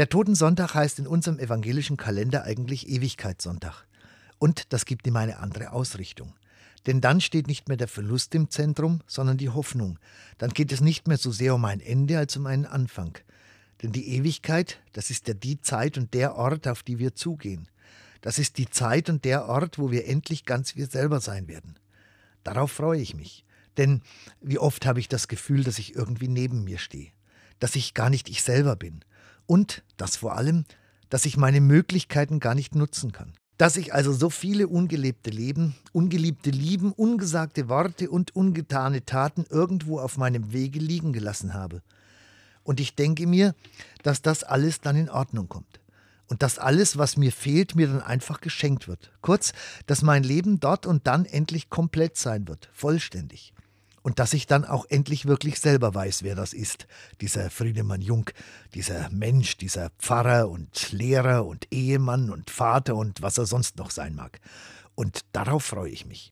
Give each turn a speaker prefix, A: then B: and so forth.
A: Der Totensonntag heißt in unserem evangelischen Kalender eigentlich Ewigkeitssonntag. Und das gibt ihm eine andere Ausrichtung. Denn dann steht nicht mehr der Verlust im Zentrum, sondern die Hoffnung. Dann geht es nicht mehr so sehr um ein Ende als um einen Anfang. Denn die Ewigkeit, das ist ja die Zeit und der Ort, auf die wir zugehen. Das ist die Zeit und der Ort, wo wir endlich ganz wir selber sein werden. Darauf freue ich mich. Denn wie oft habe ich das Gefühl, dass ich irgendwie neben mir stehe, dass ich gar nicht ich selber bin und, das vor allem, dass ich meine Möglichkeiten gar nicht nutzen kann. Dass ich also so viele ungelebte Leben, ungeliebte Lieben, ungesagte Worte und ungetane Taten irgendwo auf meinem Wege liegen gelassen habe. Und ich denke mir, dass das alles dann in Ordnung kommt. Und dass alles, was mir fehlt, mir dann einfach geschenkt wird. Kurz, dass mein Leben dort und dann endlich komplett sein wird, vollständig. Und dass ich dann auch endlich wirklich selber weiß, wer das ist, dieser Friedemann Jung, dieser Mensch, dieser Pfarrer und Lehrer und Ehemann und Vater und was er sonst noch sein mag. Und darauf freue ich mich.